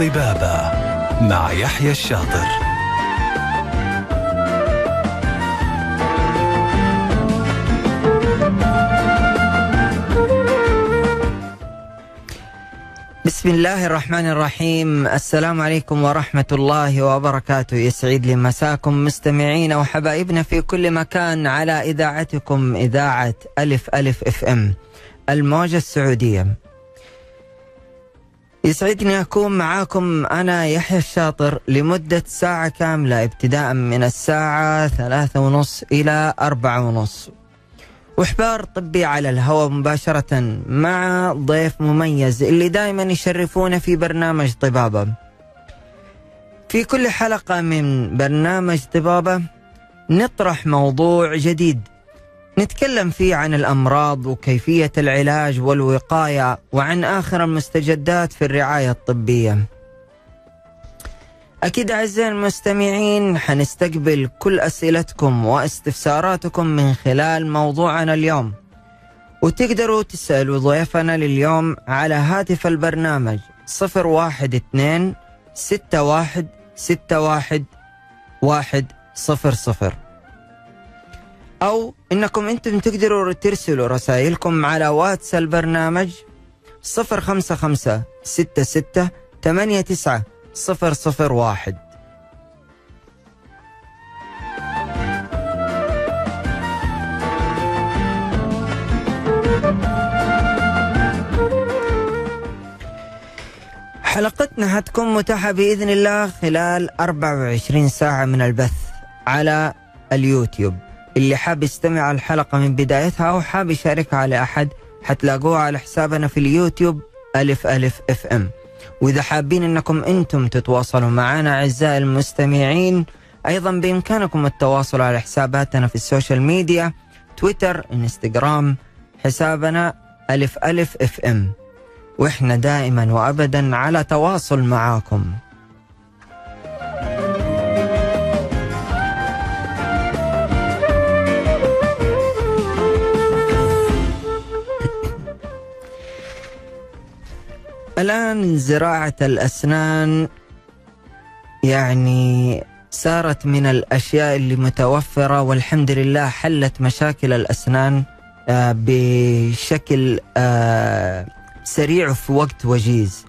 طبابة مع يحيى الشاطر. بسم الله الرحمن الرحيم. السلام عليكم ورحمة الله وبركاته. يسعد لي مساكم مستمعين وحبايبنا في كل مكان على إذاعتكم إذاعة ألف ألف إف إم. الموجة السعودية. يسعدني أكون معاكم. أنا يحيى الشاطر لمدة ساعة كاملة ابتداء من الساعة ثلاثة ونص إلى أربعة ونص. وحبار طبي على الهواء مباشرة مع ضيف مميز اللي دائما يشرفونا في برنامج طبابة. في كل حلقة من برنامج طبابة نطرح موضوع جديد. نتكلم فيه عن الأمراض وكيفية العلاج والوقاية وعن آخر المستجدات في الرعاية الطبية. أكيد أعزائي المستمعين حنستقبل كل أسئلتكم واستفساراتكم من خلال موضوعنا اليوم. وتقدروا تسألوا ضيفنا لليوم على هاتف البرنامج 012 61 61 100 أو إنكم أنتم تقدروا ترسلوا رسائلكم على واتس البرنامج صفر خمسة خمسة ستة ستة ثمانية تسعة صفر صفر واحد. حلقتنا هتكون متاحة بإذن الله خلال 24 ساعة من البث على اليوتيوب. اللي حاب يستمع الحلقة من بدايتها أو حاب يشاركها على أحد حتلاقوها على حسابنا في اليوتيوب ألف ألف FM. وإذا حابين أنكم أنتم تتواصلوا معنا أعزائي المستمعين أيضا بإمكانكم التواصل على حساباتنا في ال social media تويتر إنستغرام حسابنا ألف ألف إف إم. وإحنا دائما وأبدا على تواصل معاكم. الآن زراعة الأسنان يعني صارت من الأشياء اللي متوفرة والحمد لله حلت مشاكل الأسنان آه، بشكل آه، سريع في وقت وجيز.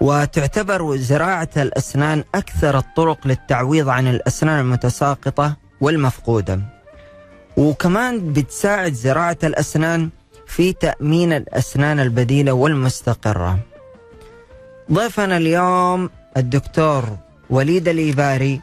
وتعتبر زراعة الأسنان أكثر الطرق للتعويض عن الأسنان المتساقطة والمفقودة. وكمان بتساعد زراعة الأسنان في تأمين الأسنان البديلة والمستقرة. ضيفنا اليوم الدكتور وليد الإيباري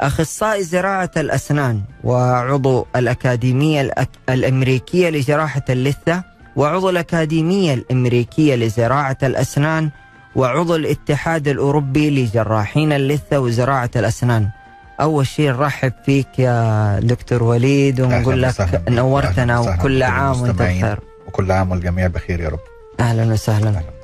أخصائي زراعة الأسنان وعضو الأكاديمية الأك... الأمريكية لجراحة اللثة وعضو الأكاديمية الأمريكية لزراعة الأسنان وعضو الاتحاد الأوروبي لجراحين اللثة وزراعة الأسنان. أول شيء نرحب فيك يا دكتور وليد ونقول لك نورتنا وكل عام وأنت بخير. وكل عام والجميع بخير يا رب. أهلا وسهلا.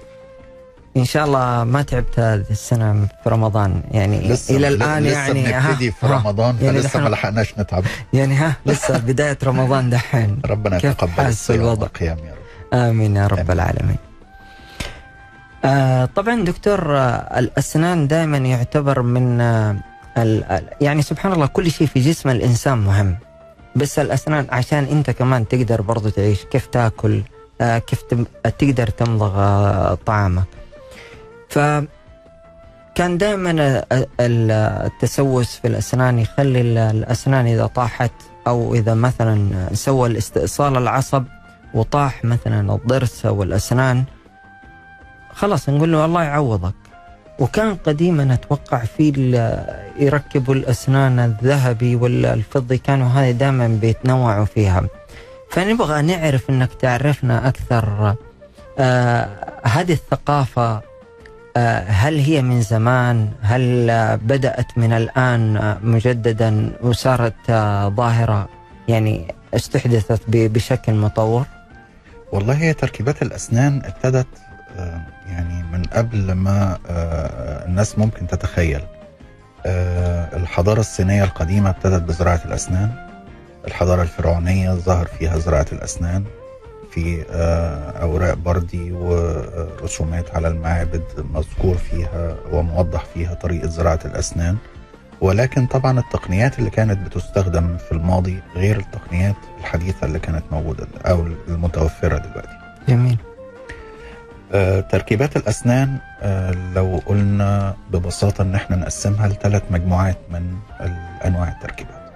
إن شاء الله ما تعبت هذه السنة في رمضان. يعني لسه إلى الآن لسه يعني بنبتدي في رمضان يعني فلسه ما لحقناش نتعب. يعني ها لسه بداية رمضان دحين. ربنا يتقبل الصيام الوضع؟ والقيام يا رب. آمين يا رب آمين. العالمين. آه طبعا دكتور آه الأسنان دائما يعتبر من آه يعني سبحان الله كل شيء في جسم الإنسان مهم. بس الأسنان عشان أنت كمان تقدر برضو تعيش كيف تاكل آه كيف تقدر تمضغ آه طعامك. ف كان دائما التسوس في الأسنان يخلي ال- الأسنان إذا طاحت أو إذا مثلا سوى الاستئصال العصب وطاح مثلا الضرس أو الأسنان خلاص نقول له الله يعوضك. وكان قديما أتوقع في يركبوا الأسنان الذهبي والفضي كانوا هذه دائما بيتنوعوا فيها. فنبغى نعرف إنك تعرفنا أكثر آه هذه الثقافة هل هي من زمان؟ هل آه بدأت من الآن آه مجددا وصارت آه ظاهرة؟ يعني استحدثت بشكل مطور؟ والله هي تركيبات الأسنان ابتدت آه، يعني من قبل ما آه، الناس ممكن تتخيل. آه، الحضارة الصينية القديمة ابتدت بزراعة الأسنان. الحضارة الفرعونية ظهر فيها زراعة الأسنان. في آه، أوراق بردي ورسومات على المعابد مذكور فيها وموضح فيها طريقة زراعة الأسنان. ولكن طبعا التقنيات اللي كانت بتستخدم في الماضي غير التقنيات الحديثة اللي كانت موجودة أو المتوفرة دلوقتي. جميل. آه، تركيبات الأسنان آه، لو قلنا ببساطة إن إحنا نقسمها لثلاث مجموعات من انواع التركيبات.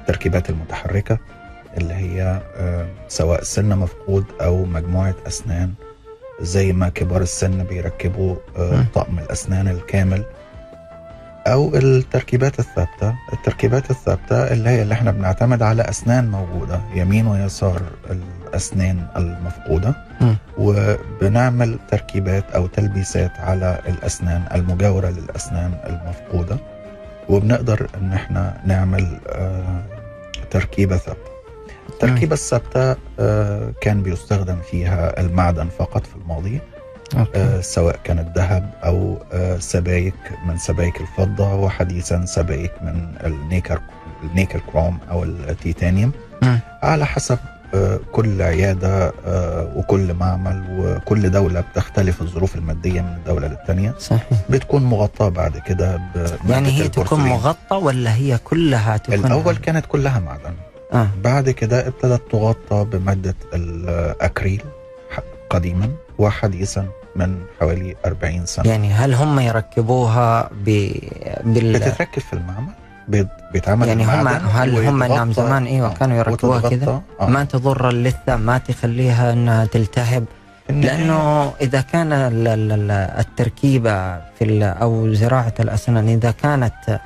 التركيبات المتحركة اللي هي آه، سواء سن مفقود أو مجموعة أسنان زي ما كبار السن بيركبوا آه،. طقم الأسنان الكامل أو التركيبات الثابتة التركيبات الثابتة اللي هي اللي إحنا بنعتمد على أسنان موجودة يمين ويسار الأسنان المفقودة. وبنعمل تركيبات أو تلبيسات على الأسنان المجاورة للأسنان المفقودة وبنقدر إن إحنا نعمل آه، تركيبة ثابتة التركيبه الثابته آه، كان بيستخدم فيها المعدن فقط في الماضي آه، سواء كانت ذهب أو آه، سبائك من سبائك الفضة وحديثا سبائك من النيكر النيكل كروم أو التيتانيوم. على حسب كل عيادة آه، وكل معمل وكل دولة بتختلف الظروف المادية من الدولة للثانيه صحيح. بتكون مغطاة بعد كده يعني هي تكون. مغطى ولا هي كلها تكون الأول كانت كلها معدن. آه. بعد كده ابتدت تغطى بمادة الأكريل ح- قديما وحديثا من حوالي 40 سنة. يعني هل هم يركبوها ب... بال بتتركب في المعمل بيت- بيتعمل يعني هم هل هم نعم زمان؟ أيوه آه، كانوا يركبوها وتتغطى. كذا آه. ما تضر اللثة ما تخليها إنها تلتهب. لأنه إذا كان ال- ال- ال- التركيبة في أو زراعة الأسنان إذا كانت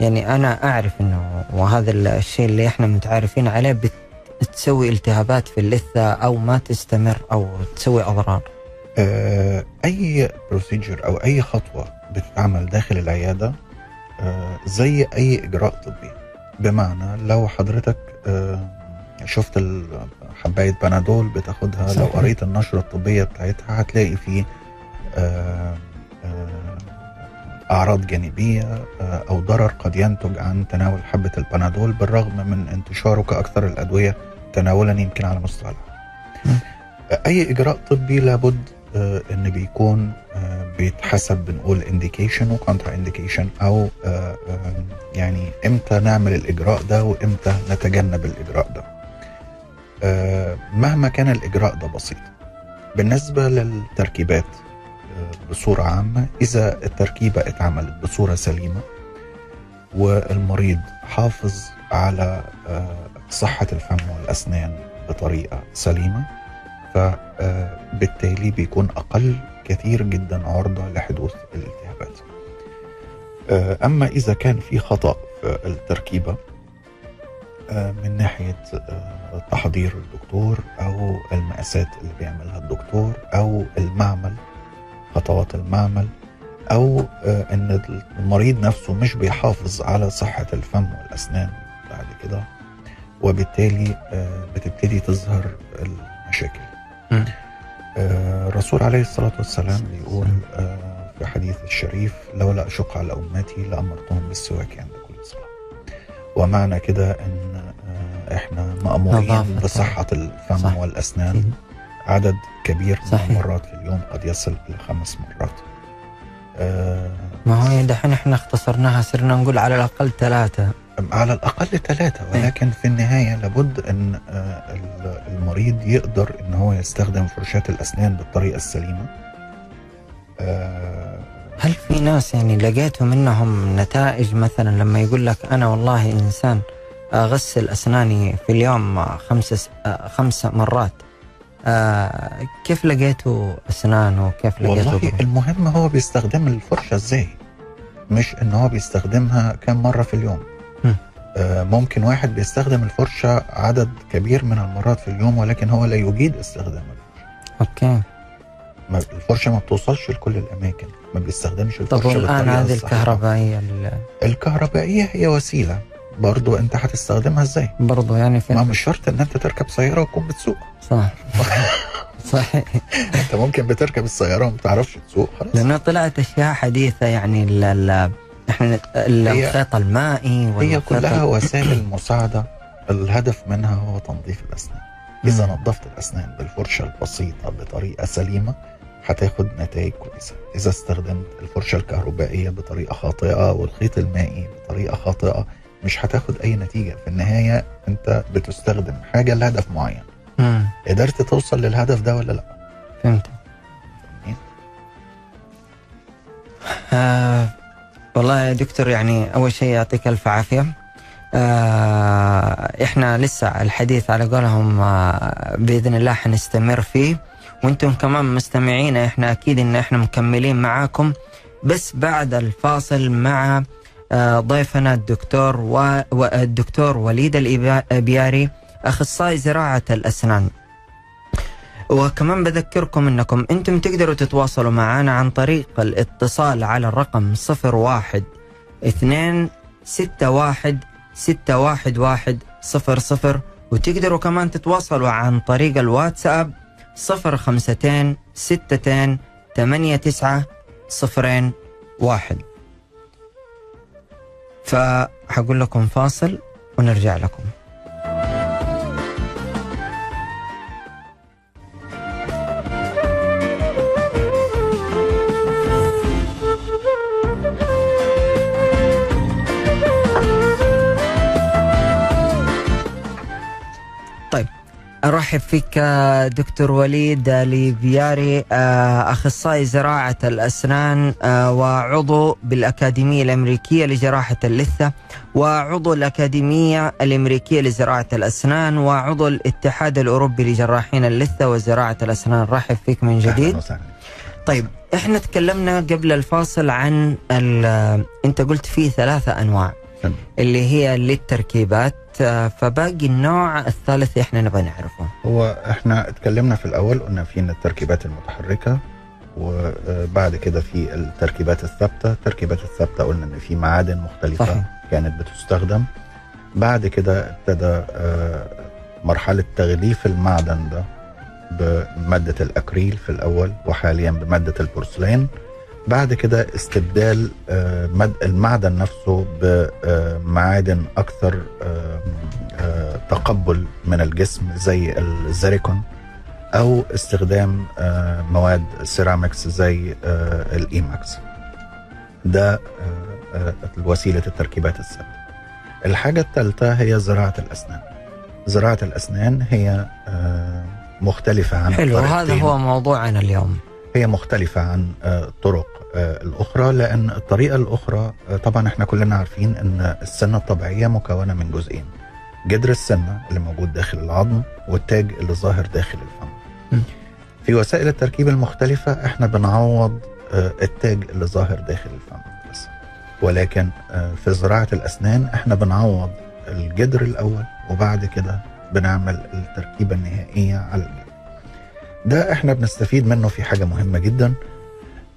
يعني أنا أعرف إنه وهذا الشيء اللي إحنا متعارفين عليه بت- تسوي التهابات في اللثة أو ما تستمر أو تسوي أضرار آه، أي بروسيجر أو أي خطوة بتتعمل داخل العيادة آه، زي أي إجراء طبي بمعنى لو حضرتك آه، شفت حباية بنادول بتاخدها لو صحيح. قريت النشرة الطبية بتاعتها هتلاقي فيه أعراض جانبية آه، أو ضرر قد ينتج عن تناول حبة البنادول بالرغم من انتشاره كاكثر الأدوية تناولا يمكن على مستوى العالم. أي إجراء طبي لابد آه، إن بيكون آه، بيتحسب بنقول indication و contraindication أو يعني إمتى نعمل الإجراء ده وإمتى نتجنب الإجراء ده مهما كان الإجراء ده بسيط بالنسبة للتركيبات آه، بصورة عامة إذا التركيبة اتعملت بصورة سليمة والمريض حافظ على آه، صحة الفم والأسنان بطريقة سليمة فبالتالي بيكون أقل كثير جدا عرضة لحدوث الالتهابات. آه، أما إذا كان في خطأ في التركيبة آه، من ناحية آه، تحضير الدكتور أو المقاسات اللي بيعملها الدكتور أو المعمل خطوات المعمل أو آه، أن المريض نفسه مش بيحافظ على صحة الفم والأسنان بعد كده وبالتالي آه، بتبتدي تظهر المشاكل. آه، الرسول عليه الصلاة والسلام بيقول في حديث الشريف لولا أشق على أمتي لأمرتهم بالسواك عند كل صلاة ومعنى كده أن إحنا مأمورين نظافة. بصحة الفم صح. عدد كبير من صحيح. المرات في اليوم قد يصل إلى خمس مرات. آه، ما هو دحين إحنا اختصرناها صرنا نقول على الأقل ثلاثة. على الأقل ثلاثة ولكن في النهاية لابد أن آه، ال- المريض يقدر أن هو يستخدم فرشاة الأسنان بالطريقة السليمة. آه، هل في ناس يعني لقيتوا منهم نتائج مثلا لما يقول لك أنا والله إنسان أغسل أسناني في اليوم خمس آه، خمس مرات آه كيف لقيتوا اسنانه كيف لقيتوا والله؟ المهم هو بيستخدم الفرشة إزاي مش إن هو بيستخدمها كم مرة في اليوم م. آه، ممكن واحد بيستخدم الفرشة عدد كبير من المرات في اليوم ولكن هو لا يجيد استخدام الفرشة أوكي الفرشة ما بتوصلش لكل الأماكن ما بيستخدمش الفرشة طب والان هذه. الكهربائية ال- الكهربائية هي وسيلة برضو انت هتستخدمها إزاي؟ برضو يعني في ما مش شرط ان انت تركب سيارة وتكون بتسوق. صح. صحيح. انت ممكن بتركب السيارة وما بتعرفش تسوق خلاص. لأنه طلعت أشياء حديثة يعني ال ال إحنا الخيط المائي هي كلها وسائل مساعدة الهدف منها هو تنظيف الأسنان. إذا. نظفت الأسنان بالفرشة البسيطة بطريقة سليمة هتاخد نتائج كويسة. إذا استخدمت الفرشة الكهربائية بطريقة خاطئة والخيط المائي بطريقة خاطئة مش هتاخد أي نتيجة. في النهاية أنت بتستخدم حاجة لهدف معين. مم. قدرت توصل للهدف ده ولا لأ؟ فهمت. آه والله يا دكتور يعني أول شيء يعطيك ألف عافية. آه إحنا لسه الحديث على قولهم آه بإذن الله حنستمر فيه. وأنتم كمان مستمعين إحنا أكيد إن إحنا مكملين معاكم. بس بعد الفاصل مع ضيفنا الدكتور والدكتور وليد الإبياري أخصائي زراعة الأسنان. وكمان بذكركم أنكم أنتم تقدروا تتواصلوا معنا عن طريق الاتصال على الرقم 01 2 61 611 00 وتقدروا كمان تتواصلوا عن طريق الواتساب 052 62 89 صفرين واحد. فحقول لكم فاصل ونرجع لكم. أرحب فيك دكتور وليد ليبياري آه، أخصائي زراعة الأسنان آه، وعضو بالأكاديمية الأمريكية لجراحة اللثة وعضو الأكاديمية الأمريكية لزراعة الأسنان وعضو الاتحاد الأوروبي لجراحين اللثة وزراعة الأسنان رحب فيك من جديد. طيب إحنا تكلمنا قبل الفاصل عن ال- أنت قلت في ثلاثة أنواع. اللي هي للتركيبات. آه، فباقي النوع الثالث إحنا نبغى نعرفه. هو إحنا اتكلمنا في الأول قلنا في التركيبات المتحركة وبعد كده في التركيبات الثابتة. التركيبات الثابتة قلنا إن في معادن مختلفة صحيح. كانت بتستخدم. بعد كده ابتدى آه، مرحلة تغليف المعدن ده بمادة الأكريل في الأول وحاليا بمادة البورسلين. بعد كده استبدال آه، المعدن نفسه بمعادن أكثر آه، آه، تقبل من الجسم زي الزيريكون أو استخدام آه، مواد ceramics زي آه، ال E-max. ده آه، آه، وسيلة التركيبات الثابتة. الحاجة الثالثه هي زراعة الأسنان. زراعة الأسنان هي آه، مختلفة عن حلو هذا. هو موضوعنا اليوم. هي مختلفة عن آه، الطرق آه، الأخرى لأن الطريقة الأخرى آه، طبعا إحنا كلنا عارفين أن السنة الطبيعية مكونة من جزئين. جدر السنة اللي موجود داخل العظم والتاج اللي ظاهر داخل الفم. في وسائل التركيب المختلفة إحنا بنعوض آه، التاج اللي ظاهر داخل الفم بس. ولكن آه، في زراعة الأسنان إحنا بنعوض الجدر الأول وبعد كده بنعمل التركيبة النهائية على الجدر ده إحنا بنستفيد منه في حاجة مهمة جدا.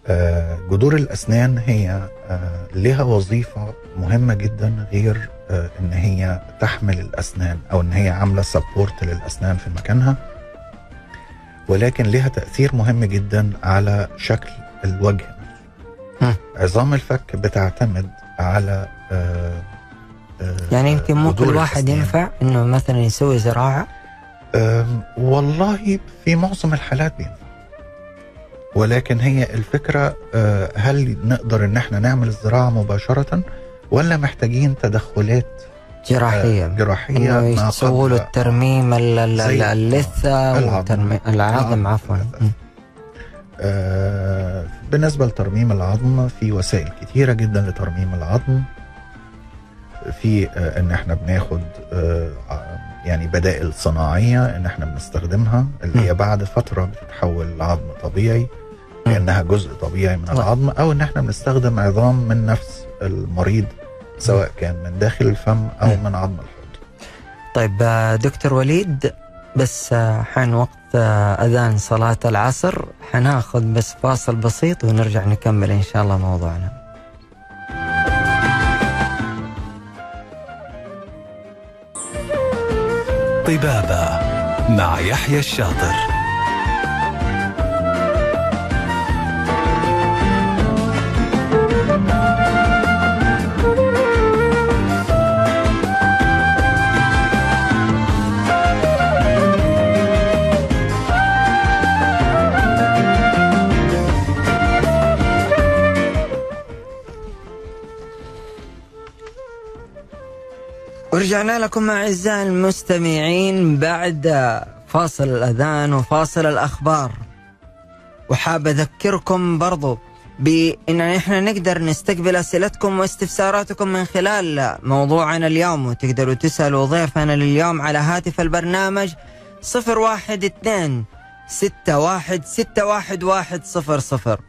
آه، جذور الأسنان هي آه، لها وظيفة مهمة جدا غير آه، إن هي تحمل الأسنان أو إن هي عاملة سبورت للأسنان في مكانها. ولكن لها تأثير مهم جدا على شكل الوجه. عظام الفك بتعتمد على يعني يمكن مو جذور كل واحد الأسنان. ينفع إنه مثلا يسوي زراعة؟ والله في معظم الحالات بينفع ولكن هي الفكرة أه، هل نقدر إن إحنا نعمل الزراعة مباشرة ولا محتاجين تدخلات جراحيه جراحية ما يسووا له الترميم ال- ال- زي- اللثة العظم. العظم العظم. عفوا. أه، بالنسبة لترميم العظم في وسائل كتيرة جدا لترميم العظم في أه، إن إحنا بناخد ع- يعني بدائل صناعية إن إحنا بنستخدمها اللي هي بعد فترة بتتحول لعظم طبيعي لانها جزء طبيعي من. العظم أو إن إحنا بنستخدم عظام من نفس المريض سواء كان من داخل الفم أو. من عظم الحوض طيب آه، دكتور وليد بس آه، حان وقت آه، أذان صلاة العصر حناخذ بس فاصل بسيط ونرجع نكمل إن شاء الله موضوعنا طبابة مع يحيى الشاطر. ورجعنا لكم أعزائي المستمعين بعد فاصل الأذان وفاصل الأخبار. وحاب أذكركم برضو بأن إحنا نقدر نستقبل أسئلتكم واستفساراتكم من خلال موضوعنا اليوم وتقدروا تسألوا ضيفنا لليوم على هاتف البرنامج صفر واحد اثنين ستة واحد ستة واحد واحد صفر صفر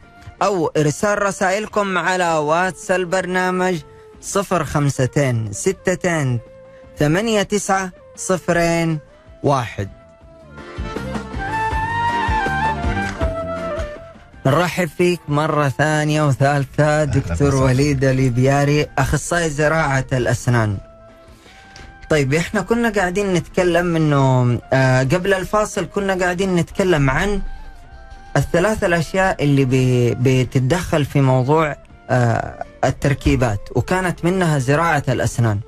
أو إرسال رسائلكم على واتس البرنامج صفر خمستين ستتين ثمانية تسعة صفرين واحد. نرحب فيك مرة ثانية وثالثة دكتور. وليد الإبياري أخصائي زراعة الأسنان. طيب إحنا كنا قاعدين نتكلم إنه آه قبل الفاصل كنا قاعدين نتكلم عن الثلاث الأشياء اللي بي بتتدخل في موضوع آه التركيبات وكانت منها زراعة الأسنان.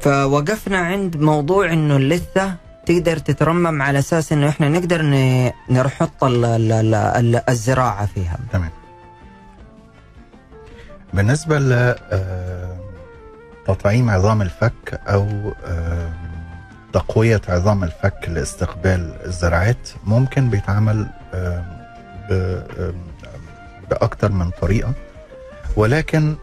فوقفنا عند موضوع إنه اللثة تقدر تترمم على أساس إنه إحنا نقدر نحط ال- ال- ال- ال- الزراعة فيها. تمام. بالنسبة ل آه، تطعيم عظام الفك أو آه، تقوية عظام الفك لاستقبال الزراعات ممكن بيتعمل آه، ب- بأكتر من طريقة. ولكن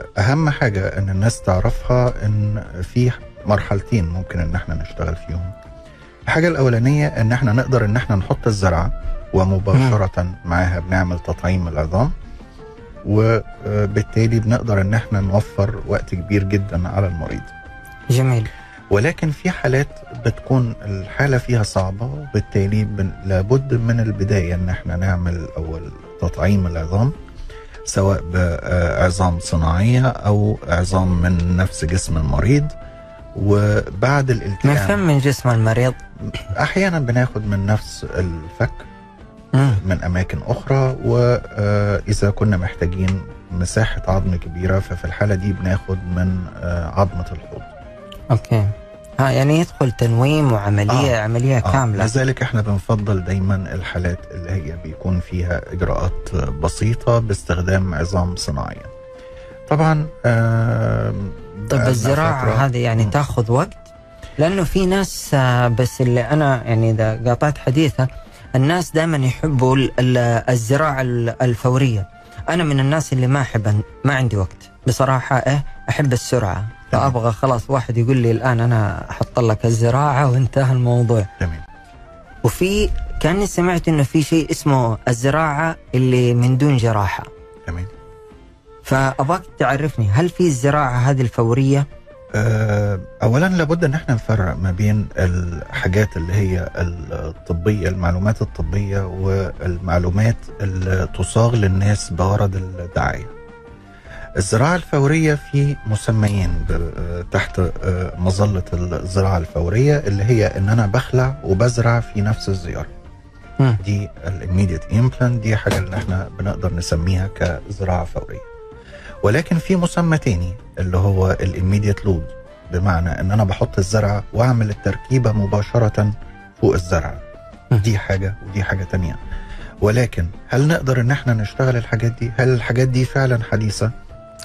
آه، أهم حاجة إن الناس تعرفها إن في مرحلتين ممكن إن إحنا نشتغل فيهم. الحاجة الأولانية إن إحنا نقدر إن إحنا نحط الزرعة ومباشرة معاها بنعمل تطعيم العظام وبالتالي بنقدر إن إحنا نوفر وقت كبير جدا على المريض. جميل. ولكن في حالات بتكون الحالة فيها صعبة وبالتالي لابد من البداية إن إحنا نعمل اول تطعيم العظام. سواء بعظام صناعية أو عظام من نفس جسم المريض. وبعد من الالتئام فم من جسم المريض؟ أحيانا بناخد من نفس الفك مم. من أماكن أخرى وإذا كنا محتاجين مساحة عظم كبيرة ففي الحالة دي بناخد من عظمة الحوض. أوكي. ها يعني يدخل تنويم وعملية آه. عملية آه، كاملة لذلك إحنا بنفضل دايما الحالات اللي هي بيكون فيها إجراءات بسيطة باستخدام عظام صناعيه طبعا آه الزراعة فترة- هذه يعني مم. تاخذ وقت لأنه في ناس آه، بس اللي أنا يعني إذا قاطعت حديثة الناس دائما يحبوا ال- ال- الزراعة ال- الفورية أنا من الناس اللي ما أحب ما عندي وقت بصراحة إيه أحب السرعة تمام. فأبغى خلاص واحد يقول لي الآن أنا أحط لك الزراعة وانتهى الموضوع. تمام وفي كأني سمعت إنه في شيء اسمه الزراعة اللي من دون جراحة. تمام فأبغاك تعرفني هل في الزراعة هذه الفورية؟ آه، اولا لابد أن إحنا نفرق ما بين الحاجات اللي هي الطبية المعلومات الطبية والمعلومات اللي تصاغ للناس بغرض الدعاية. الزراعة الفورية في مسميين تحت آه، مظلة الزراعة الفورية اللي هي إن أنا بخلع وبزرع في نفس الزيارة. مم. دي ال immediate implant دي حاجة اللي إحنا بنقدر نسميها كزراعة فورية. ولكن في مسمى تاني اللي هو ال immediate load بمعنى إن أنا بحط الزرعة وأعمل التركيبة مباشرة فوق الزرعة. م. دي حاجة ودي حاجة تانية. ولكن هل نقدر إن إحنا نشتغل الحاجات دي؟ هل الحاجات دي فعلا حديثة؟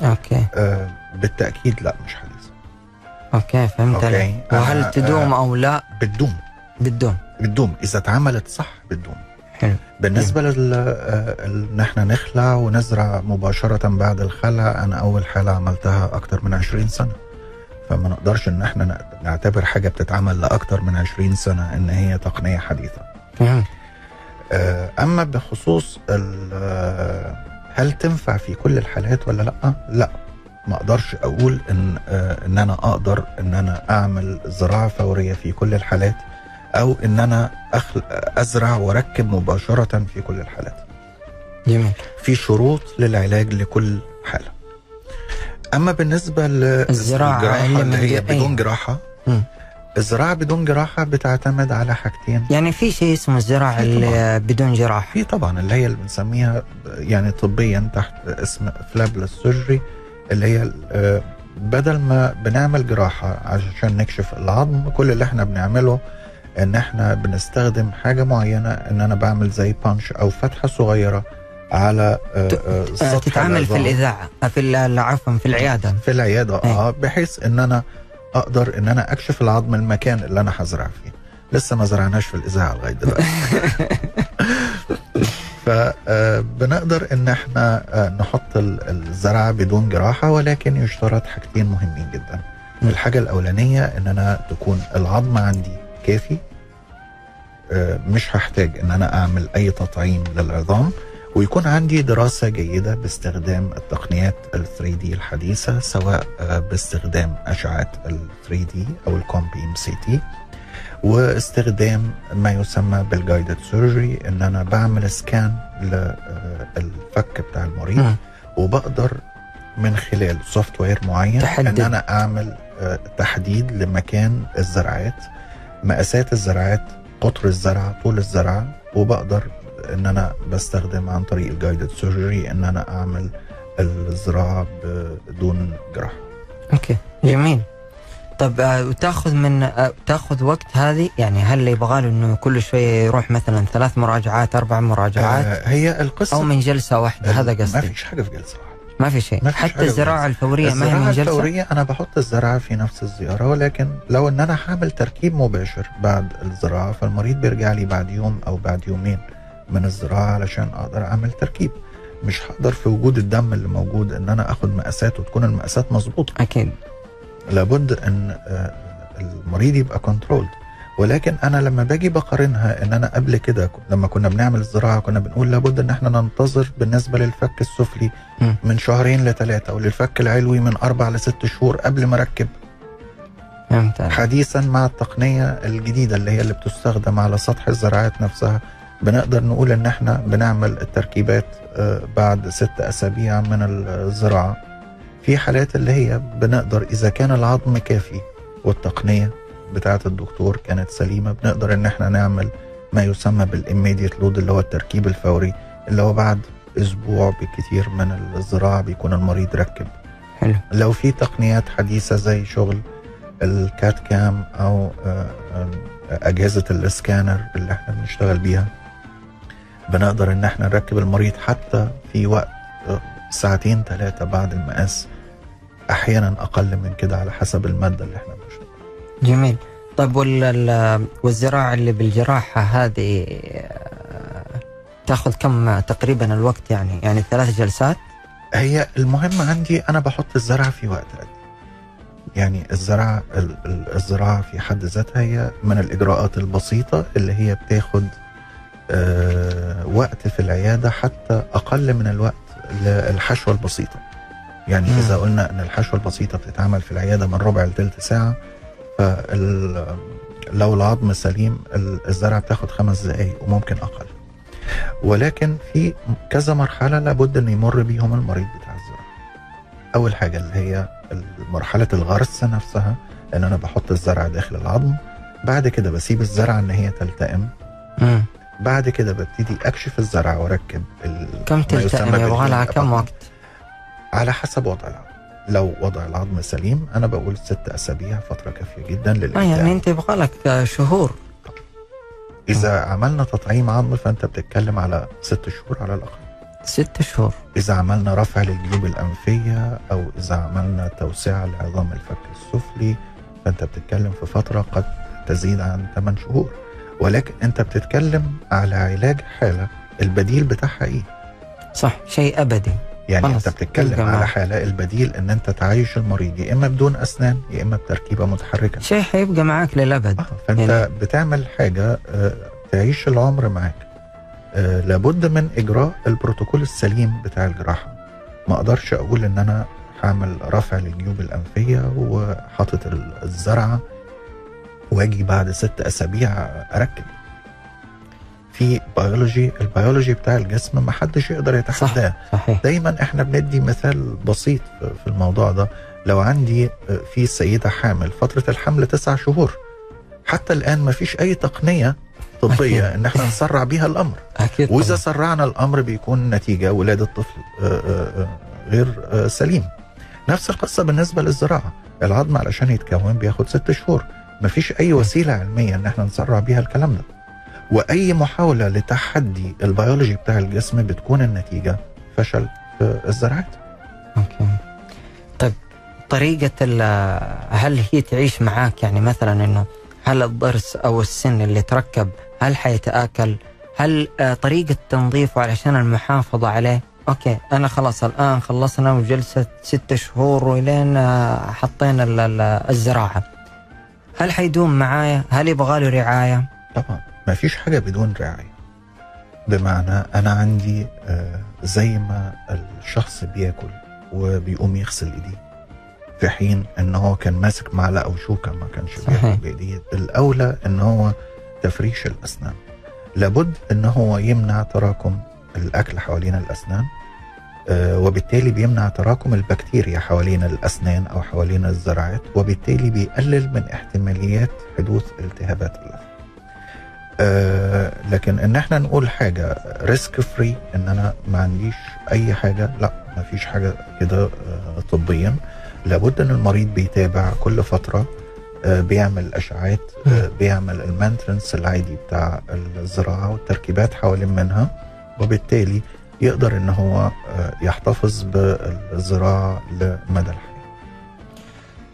okay. آه بالتأكيد لا مش حديثه okay فهمت okay. عليك. وهل أنا- تدوم أو لا؟ بتدوم بتدوم بتدوم إذا اتعملت صح بتدوم حلو. بالنسبة لل آه، إن إحنا نخلع ونزرع مباشرة بعد الخلع أنا أول حالة عملتها أكتر من 20 سنة. فما نقدرش إن إحنا نعتبر حاجة بتتعمل لأكتر من 20 سنة إن هي تقنية حديثة. آه، أما بخصوص آه، هل تنفع في كل الحالات ولا لأ؟ لأ. ما أقدرش أقول إن آه، إن أنا أقدر إن أنا أعمل زراعة فورية في كل الحالات أو إن أنا أخل... أزرع وأركب مباشرة في كل الحالات. جميل. في شروط للعلاج لكل حالة. أما بالنسبة للجراحه اللي هي. بدون جراحة. الزراعة بدون جراحة بتعتمد على حاجتين يعني في شيء اسمه اللي بدون جراحة في طبعا اللي هي اللي بنسميها يعني طبيا تحت اسم flapless surgery اللي هي آه، بدل ما بنعمل جراحة عشان نكشف العظم كل اللي إحنا بنعمله ان إحنا بنستخدم حاجة معينة ان أنا بعمل زي punch أو فتحة صغيرة على آه، آه، سطح تتعامل في. الإذاعة في عفوا في العيادة في العيادة أي. آه بحيث ان أنا أقدر إن أنا أكشف العظم المكان اللي أنا هزرع فيه. لسه ما زرعناش في الإذاعة لغاية دلوقتي. فبنقدر إن إحنا آه، نحط ال- الزرعة بدون جراحة ولكن يشترط حاجتين مهمين جدا. الحاجة الأولانية إن أنا تكون العظم عندي كافي آه، مش هحتاج إن أنا أعمل أي تطعيم للعظام. ويكون عندي دراسة جيدة باستخدام التقنيات ال 3D الحديثة سواء آه، باستخدام أشعة ال 3D أو ال cone beam CT واستخدام ما يسمى بال guided surgery إن أنا بعمل scan للفك بتاع المريض. وبقدر من خلال software معين تحدد. ان أنا أعمل آه، تحديد لمكان الزرعات مقاسات الزرعات قطر الزرعه طول الزرعه وبقدر إن أنا بستخدم عن طريق ال guided surgery إن أنا أعمل الزراعه بدون جراحه okay جميل. طب آه، وتأخذ من آه، تأخذ وقت هذه؟ يعني هل يبغى له إنه كل شوية يروح مثلا ثلاث مراجعات أربع مراجعات؟ آه، هي القصة أو من جلسة واحدة هذا ما قصدي. فيش حاجة في جلسة واحدة. ما في شيء. ما فيش حتى الزراعة. الفورية ما هي من جلسة. الفورية أنا بحط الزرعة في نفس الزيارة ولكن لو إن أنا هعمل تركيب مباشر بعد الزراعة فالمريض بيرجع لي بعد يوم أو بعد يومين. من الزراعة علشان أقدر أعمل تركيب. مش هقدر في وجود الدم اللي موجود إن أنا أخد مقاسات وتكون المقاسات مظبوطة. أكيد. لابد إن آه، المريض يبقى كنترولد ولكن أنا لما باجي بقارنها إن أنا قبل كده لما كنا بنعمل الزراعة كنا بنقول لابد إن إحنا ننتظر بالنسبة للفك السفلي. من شهرين لثلاثه وللفك العلوي من أربع لست شهور قبل ما أركب. حديثا مع التقنية الجديدة اللي هي اللي بتستخدم على سطح الزراعات نفسها. بنقدر نقول إن إحنا بنعمل التركيبات آه، بعد ست أسابيع من الزراعة. في حالات اللي هي بنقدر إذا كان العظم كافي والتقنية بتاعة الدكتور كانت سليمة بنقدر إن إحنا نعمل ما يسمى بال immediate load اللي هو التركيب الفوري اللي هو بعد أسبوع بكتير من الزراعة بيكون المريض ركب. حلو. لو في تقنيات حديثة زي شغل ال CAD CAM أو آه، آه، أجهزة السكانر اللي إحنا بنشتغل بيها بنقدر إن إحنا نركب المريض حتى في وقت آه، ساعتين ثلاثة بعد المقاس. أحيانا أقل من كده على حسب المادة اللي إحنا بنشتغل جميل. طيب وال ال- والزراعة اللي بالجراحة هذه آه، تأخذ كم تقريبا الوقت يعني؟ يعني ثلاث جلسات؟ هي المهم عندي أنا بحط الزرعة في وقت قد يعني الزرعة ال- ال- الزراعة في حد ذاتها هي من الإجراءات البسيطة اللي هي بتاخد وقت في العيادة حتى أقل من الوقت للحشوه البسيطة يعني مم. إذا قلنا إن الحشوة البسيطة بتتعمل في العيادة من ربع لثلث ساعة فال لو العظم سليم ال- الزرعه بتاخد خمس دقائق وممكن أقل ولكن في كذا مرحلة لابد ان يمر بيهم المريض بتاع الزراعه أول حاجة اللي هي مرحلة الغرس نفسها إن أنا بحط الزرعه داخل العظم بعد كده بسيب الزرعه إن هي تلتئم. بعد كده ببتدي أكشف الزرعه وأركب ال- كم تلتئم لها بالهيل كم. وقت؟ على حسب وضع العظم. لو وضع العظم سليم أنا بقول ست أسابيع فترة كافية جدا آه للالتئام يعني أنت يبغى لك شهور. إذا عملنا تطعيم عظم فأنت بتتكلم على ست شهور على الأقل. ست شهور. إذا عملنا رفع للجيوب الأنفية أو إذا عملنا توسعة لعظام الفك السفلي فأنت بتتكلم في فترة قد تزيد عن 8 شهور. ولكن أنت بتتكلم على علاج حالة البديل بتاعها إيه؟ صح شيء أبدي. يعني أنت بتتكلم يبقى على. حالة البديل إن أنت تعيش المريض يا إما بدون أسنان يا إما بتركيبة متحركة. شيء حيبقى معك للأبد. آه فأنت يعني- بتعمل حاجة آه، تعيش العمر معاك. آه، لابد من إجراء البروتوكول السليم بتاع الجراحة. ما أقدرش أقول إن أنا هعمل رفع للجيوب الأنفية وحاطط ال- الزرعة واجي بعد ست أسابيع أركب. في biology ال biology بتاع الجسم ما حدش يقدر يتحداه. صحيح. دايما إحنا بندي مثال بسيط في الموضوع ده. لو عندي في سيدة حامل فترة الحمل تسع شهور حتى الآن ما فيش أي تقنية طبية أكيد. إن إحنا نسرع بيها الأمر. أكيد وإذا طبعاً. سرعنا الأمر بيكون نتيجة ولادة طفل آه، آه، آه، غير سليم. نفس القصة بالنسبة للزراعة. العظم علشان يتكون بياخد ست شهور. ما فيش أي وسيلة علمية إن إحنا نسرع بيها الكلام ده وأي محاولة لتحدي البيولوجي بتاع الجسم بتكون النتيجة فشل في الزراعات okay طيب طريقة هل هي تعيش معاك يعني مثلا إنه هل الضرس أو السن اللي تركب هل حيتآكل؟ هل آه، طريقة تنظيفه علشان المحافظة عليه؟ أوكي أنا خلاص الآن خلصنا وجلسة ستة شهور وإلين آه، حطينا ال- ال- الزراعة. هل حيدوم معايا؟ هل يبغى له رعاية؟ طبعا ما فيش حاجة بدون رعاية بمعنى أنا عندي آه، زي ما الشخص بياكل وبيقوم يغسل إيديه في حين إن هو كان ماسك معلقة وشوكة ما كانش. بياكل بإيديه الأولى إن هو تفريش الأسنان لابد إن هو يمنع تراكم الأكل حوالين الأسنان وبالتالي بيمنع تراكم البكتيريا حوالين الأسنان أو حوالين الزراعات وبالتالي بيقلل من احتماليات حدوث التهابات اللثه آه لكن إن إحنا نقول حاجة risk free إن أنا ما عنديش أي حاجة لا ما فيش حاجة كده آه طبيا. لابد إن المريض بيتابع كل فترة آه بيعمل أشعاعات آه بيعمل ال maintenance العادي بتاع الزراعة والتركيبات حوالين منها وبالتالي يقدر إن هو آه يحتفظ بالزراعة لمدى الحياة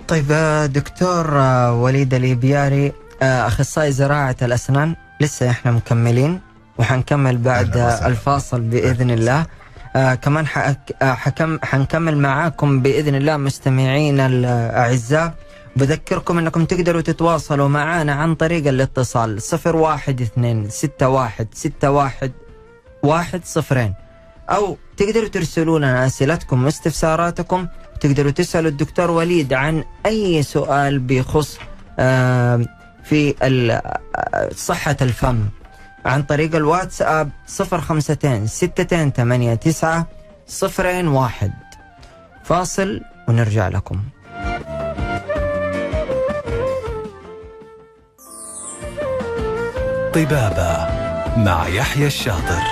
طيب آه، دكتور آه، وليد الإبياري آه، أخصائي زراعة الأسنان لسه إحنا مكملين وحنكمل بعد. الفاصل بإذن الله. آه كمان حكم... حنكمل معاكم بإذن الله مستمعينا الأعزاء. بذكركم أنكم تقدروا تتواصلوا معنا عن طريق الاتصال 012 61 61 واحد صفرين. أو تقدروا ترسلوا لنا أسئلتكم واستفساراتكم. تقدروا تسألوا الدكتور وليد عن أي سؤال بيخص في آه، صحة الفم. عن طريق الواتساب صفر خمستين ستتين ثمانية تسعة صفرين واحد. فاصل ونرجع لكم. طبابة مع يحيى الشاطر.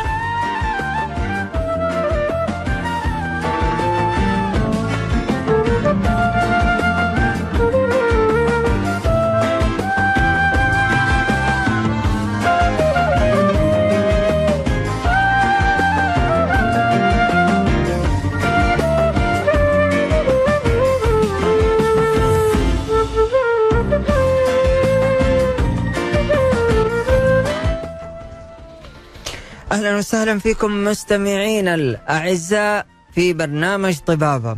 وسهلا فيكم مستمعينا الأعزاء في برنامج طبابة.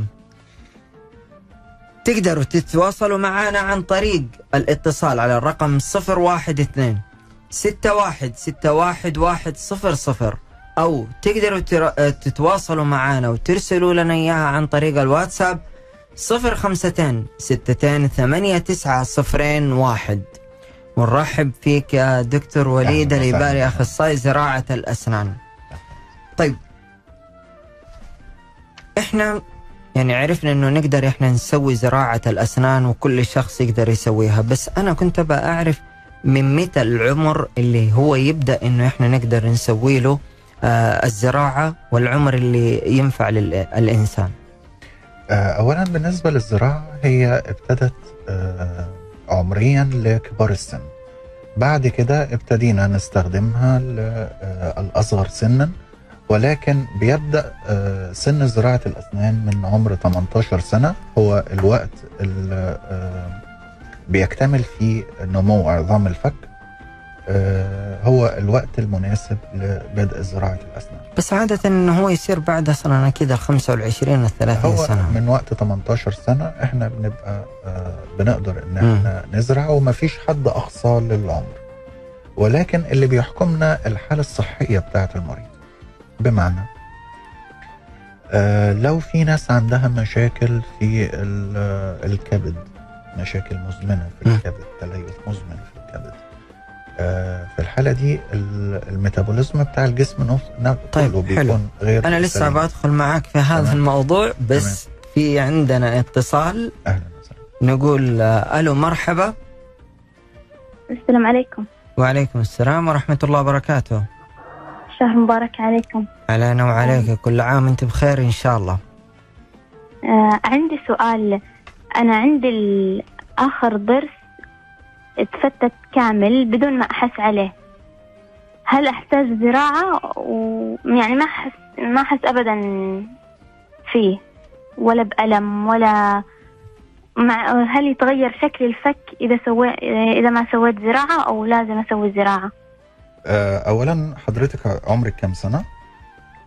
تقدروا تتواصلوا معنا عن طريق الاتصال على الرقم 012 61 61 100 أو تقدروا تتواصلوا معنا وترسلوا لنا إياها عن طريق الواتساب 052 62 89 01 ونرحب فيك يا دكتور وليد. الإباري أخصائي زراعة الأسنان طيب إحنا يعني عرفنا إنه نقدر إحنا نسوي زراعة الأسنان وكل شخص يقدر يسويها بس أنا كنت أبغى أعرف من متى العمر اللي هو يبدأ إنه إحنا نقدر نسوي له آه الزراعة والعمر اللي ينفع للإنسان آه، اولا بالنسبة للزراعة هي ابتدت آه، عمريا لكبار السن بعد كده ابتدينا نستخدمها للاصغر سنا ولكن بيبدأ آه، سن زراعة الأسنان من عمر 18 سنة. هو الوقت اللي آه، بيكتمل فيه نمو عظام الفك. آه، هو الوقت المناسب لبدء زراعة الأسنان. بس عادة إنه هو يصير بعد أصلا كذا 25 30 هو سنة من وقت 18 سنة إحنا بنبقى آه بنقدر إن. إحنا نزرع ومفيش حد أقصى للعمر ولكن اللي بيحكمنا الحالة الصحية بتاعة المريض بمعنى آه لو في ناس عندها مشاكل في ال- آه، الكبد مشاكل مزمنة في. الكبد تليف الحالة دي ال- الميتابوليزم بتاع الجسم نفس- نفسه طيب، حلو. بيكون غير أنا لسه. بدخل معك في هذا تمام. الموضوع بس في عندنا اتصال. أهلا وسهلا. نقول آه، ألو مرحبا. السلام عليكم. وعليكم السلام ورحمة الله وبركاته. شهر مبارك عليكم. علينا وعليك كل عام أنت بخير إن شاء الله. آه عندي سؤال. أنا عندي آخر ضرس اتفتت كامل بدون ما أحس عليه. هل أحتاج زراعة؟ ويعني ما أحس ما أحس أبدا فيه ولا بألم ولا مع هل يتغير شكل الفك إذا سوي إذا ما سويت زراعة أو لازم أسوي زراعة؟ آه، اولا حضرتك عمرك كام سنة؟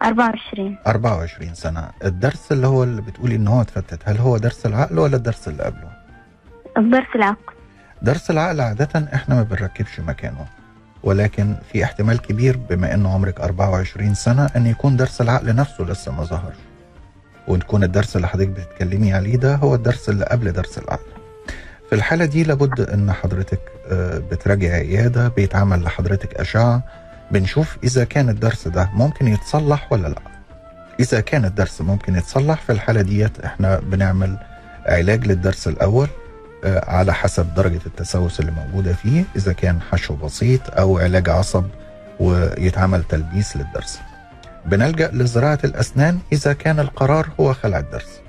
24 24 سنة. الدرس اللي هو اللي بتقولي إن هو اتفتت هل هو درس العقل ولا الدرس اللي قبله؟ الضرس العقل. درس العقل عادة إحنا ما بنركبش مكانه. ولكن في احتمال كبير بما إن عمرك 24 سنة أن يكون درس العقل نفسه لسه ما ظهرش وتكون الدرس اللي حضرتك بتتكلمي عليه ده هو الدرس اللي قبل درس العقل. في الحالة دي لابد إن حضرتك آه، بتراجع عيادة بيتعمل لحضرتك أشعة. بنشوف إذا كان الدرس ده ممكن يتصلح ولا لأ. إذا كان الدرس ممكن يتصلح في الحالة ديت إحنا بنعمل علاج للدرس الأول. على حسب درجة التسوس اللي موجودة فيه إذا كان حشو بسيط أو علاج عصب ويتعمل تلبيس للدرس. بنلجأ لزراعة الأسنان إذا كان القرار هو خلع الدرس.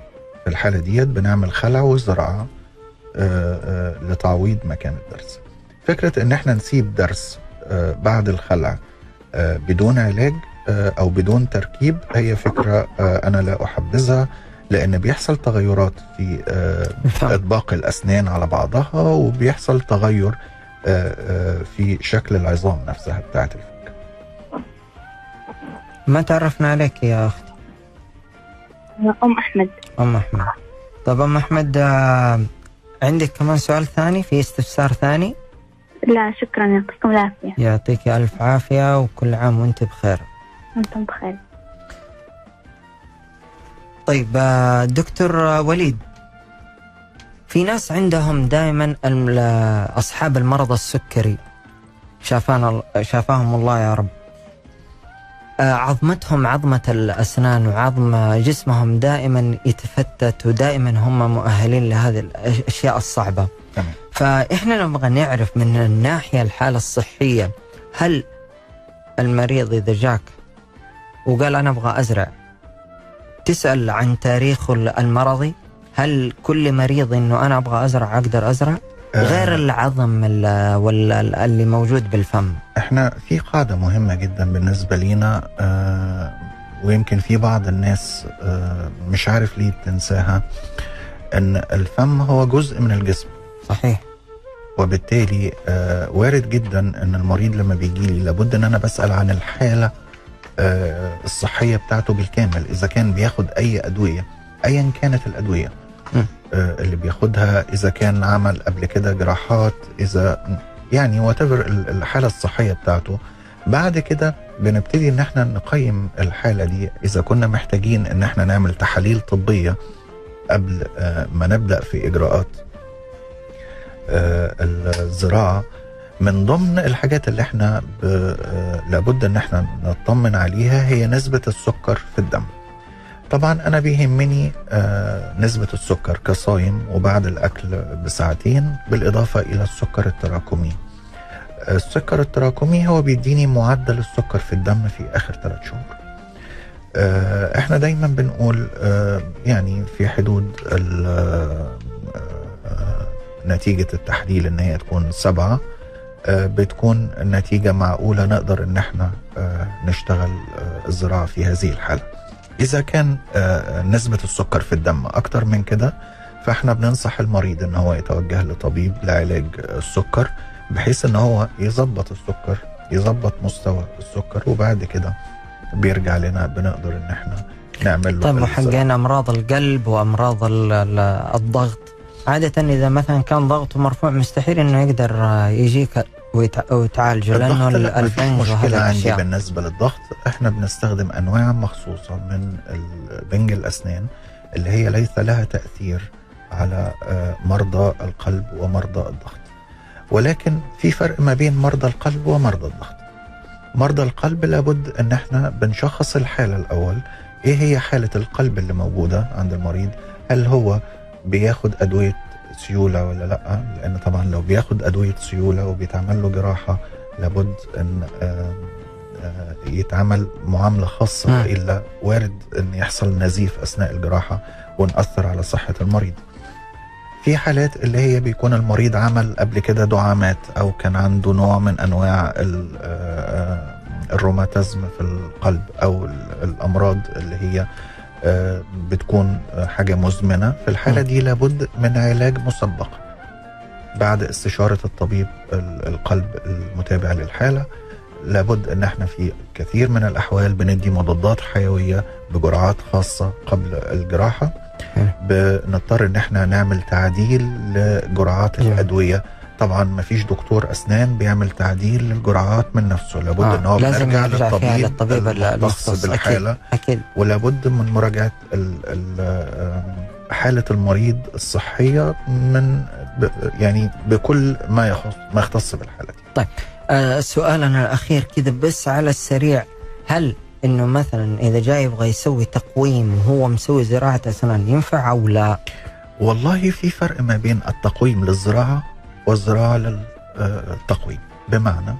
في الحالة ديت بنعمل خلع وزراعة آه، آه، لتعويض مكان الدرس. فكرة إن إحنا نسيب درس آه، بعد الخلع آه، بدون علاج آه، أو بدون تركيب هي فكرة آه، أنا لا أحبذها. لأن بيحصل تغيرات في آه، الفم أطباق الأسنان على بعضها وبيحصل تغير آه، آه، في شكل العظام نفسها بتاعت الفك. ما تعرفنا عليك يا أختي؟ أم أحمد. أم أحمد. طب أم أحمد آه، عندك كمان سؤال ثاني؟ في استفسار ثاني؟ لا شكرا يعطيكم العافية. يعطيك ألف عافية وكل عام وأنت بخير. أنتم بخير. طيب آه، دكتور وليد في ناس عندهم دائما أصحاب المرض السكري. شافانا شافاهم الله يا رب. آه، عظمتهم عظمة الأسنان وعظم جسمهم دائما يتفتت ودائما هم مؤهلين لهذه الأشياء الصعبة. تمام. فإحنا نبغى نعرف من الناحية الحالة الصحية هل المريض إذا جاك وقال أنا أبغى أزرع تسأل عن تاريخه المرضي. هل كل مريض إنه أنا أبغى أزرع أقدر أزرع؟ آه، غير العظم ولا اللي موجود بالفم. إحنا في قاعدة مهمة جدا بالنسبة لينا آه ويمكن في بعض الناس آه مش عارف ليه بتنساها إن الفم هو جزء من الجسم. صحيح. وبالتالي وارد جدا إن المريض لما بيجي لي لابد إن أنا بسأل عن الحالة آه الصحية بتاعته بالكامل إذا كان بياخد أي أدوية ايا كانت الأدوية. م. آه اللي بياخدها إذا كان عمل قبل كده جراحات إذا يعني واتيفر الحالة الصحية بتاعته. بعد كده بنبتدي إن إحنا نقيم الحالة دي. إذا كنا محتاجين إن إحنا نعمل تحاليل طبية قبل آه ما نبدأ في إجراءات الزراعة من ضمن الحاجات اللي إحنا آه، لابد ان إحنا نطمن عليها هي نسبة السكر في الدم. طبعا أنا بيهمني آه، نسبة السكر كصايم وبعد الأكل بساعتين بالإضافة إلى السكر التراكمي. السكر التراكمي هو بيديني معدل السكر في الدم في آخر ثلاث شهور. آه، إحنا دايما بنقول يعني في حدود نتيجة التحليل إن هي تكون سبعة بتكون النتيجة معقولة نقدر إن إحنا آه، نشتغل آه، الزراعة في هذه الحالة إذا كان آه، نسبة السكر في الدم أكتر من كده فإحنا بننصح المريض إن هو يتوجه لطبيب لعلاج السكر بحيث إن هو يظبط السكر يظبط مستوى السكر وبعد كده بيرجع لنا بنقدر إن إحنا نعمل له طيب. وحقين أمراض القلب وأمراض ال- ال- الضغط عادة إذا مثلا كان ضغطه مرفوع مستحيل إنه يقدر آه، يجيك ويتعالجه لأنه البنج مشكلة وهذه عندي بالنسبة للضغط. إحنا بنستخدم أنواع مخصوصة من بنج الأسنان اللي هي ليس لها تأثير على آه، مرضى القلب ومرضى الضغط. ولكن في فرق ما بين مرضى القلب ومرضى الضغط. مرضى القلب لابد إن إحنا بنشخص الحالة الأول. إيه هي حالة القلب اللي موجودة عند المريض؟ هل هو بياخد أدوية سيولة ولا لأ لأن طبعا لو بياخد أدوية سيولة وبيتعمل له جراحة لابد إن آه، آه، يتعمل معاملة خاصة مم. والا وارد إن يحصل نزيف أثناء الجراحة ونأثر على صحة المريض في حالات اللي هي بيكون المريض عمل قبل كده دعامات أو كان عنده نوع من أنواع آه، الروماتيزم في القلب أو ال- الأمراض اللي هي بتكون آه، حاجة مزمنة في الحالة مم. دي لابد من علاج مسبق بعد استشارة الطبيب ال- القلب المتابع للحالة لابد إن إحنا في كثير من الأحوال بندي مضادات حيوية بجرعات خاصة قبل الجراحة. بنضطر إن إحنا نعمل تعديل لجرعات. الأدوية طبعا ما فيش دكتور أسنان بيعمل تعديل للجرعات من نفسه. لابد آه، إن هو لازم بنرجع يرجع فيها للطبيب للطبيب ال- المختص بالحاله أكيد أكيد. ولابد من مراجعة ال ال حالة المريض الصحية من يعني بكل ما يخص ما يختص بالحالة دي. آه سؤالنا الأخير كذا بس على السريع. هل إنه مثلا إذا جاي يبغى يسوي تقويم وهو مسوي زراعة أسنان ينفع أو لا؟ والله في فرق ما بين التقويم للزراعة والزراعة للتقويم بمعنى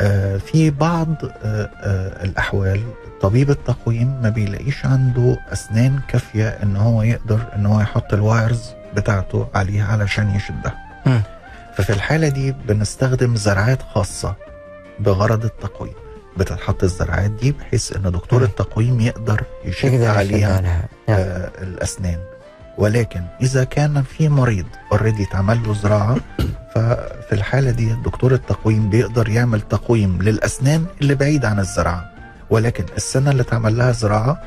آه، في بعض آه، آه، الأحوال طبيب التقويم ما بيلاقيش عنده أسنان كافية إن هو يقدر إن هو يحط الوايرز بتاعته عليها علشان يشدها. ففي الحالة دي بنستخدم زرعات خاصة بغرض التقويم بتتحط الزرعات دي بحيث إن دكتور. التقويم يقدر يشد يقدر عليها يشد عليها. نعم. آه، الأسنان ولكن إذا كان في مريض اوريدي اتعمل له زراعة ففي الحالة دي دكتور التقويم بيقدر يعمل تقويم للأسنان اللي بعيد عن الزراعة. ولكن السنة اللي اتعمل لها زراعة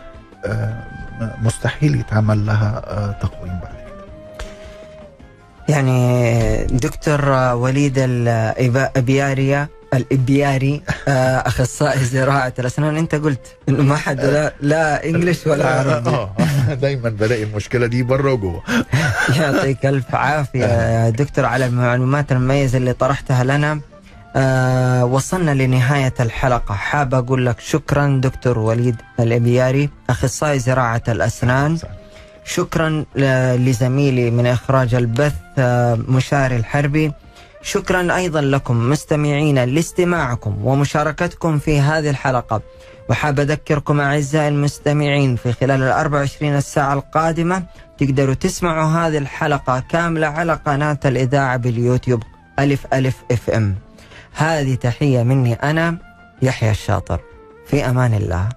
آه، مستحيل يتعمل لها آه، تقويم بعد يعني دكتور وليد الابياري الابياري آه، أخصائي زراعة الأسنان. أنت قلت إنه ما حد لا, لا English ولا عربي. آه دايما بلاقي المشكلة دي بره وجوه. يعطيك ألف عافية يا دكتور على المعلومات المميزة اللي طرحتها لنا. آه وصلنا لنهاية الحلقة. حاب أقول لك شكرا دكتور وليد الإبياري أخصائي زراعة الأسنان. شكرا لزميلي من إخراج البث آه، مشاري الحربي. شكرا أيضا لكم مستمعينا لاستماعكم ومشاركتكم في هذه الحلقة. وحاب أذكركم أعزائي المستمعين في خلال ال 24 الساعة القادمة تقدروا تسمعوا هذه الحلقة كاملة على قناة الإذاعة باليوتيوب ألف ألف إف إم. هذه تحية مني أنا يحيى الشاطر. في أمان الله.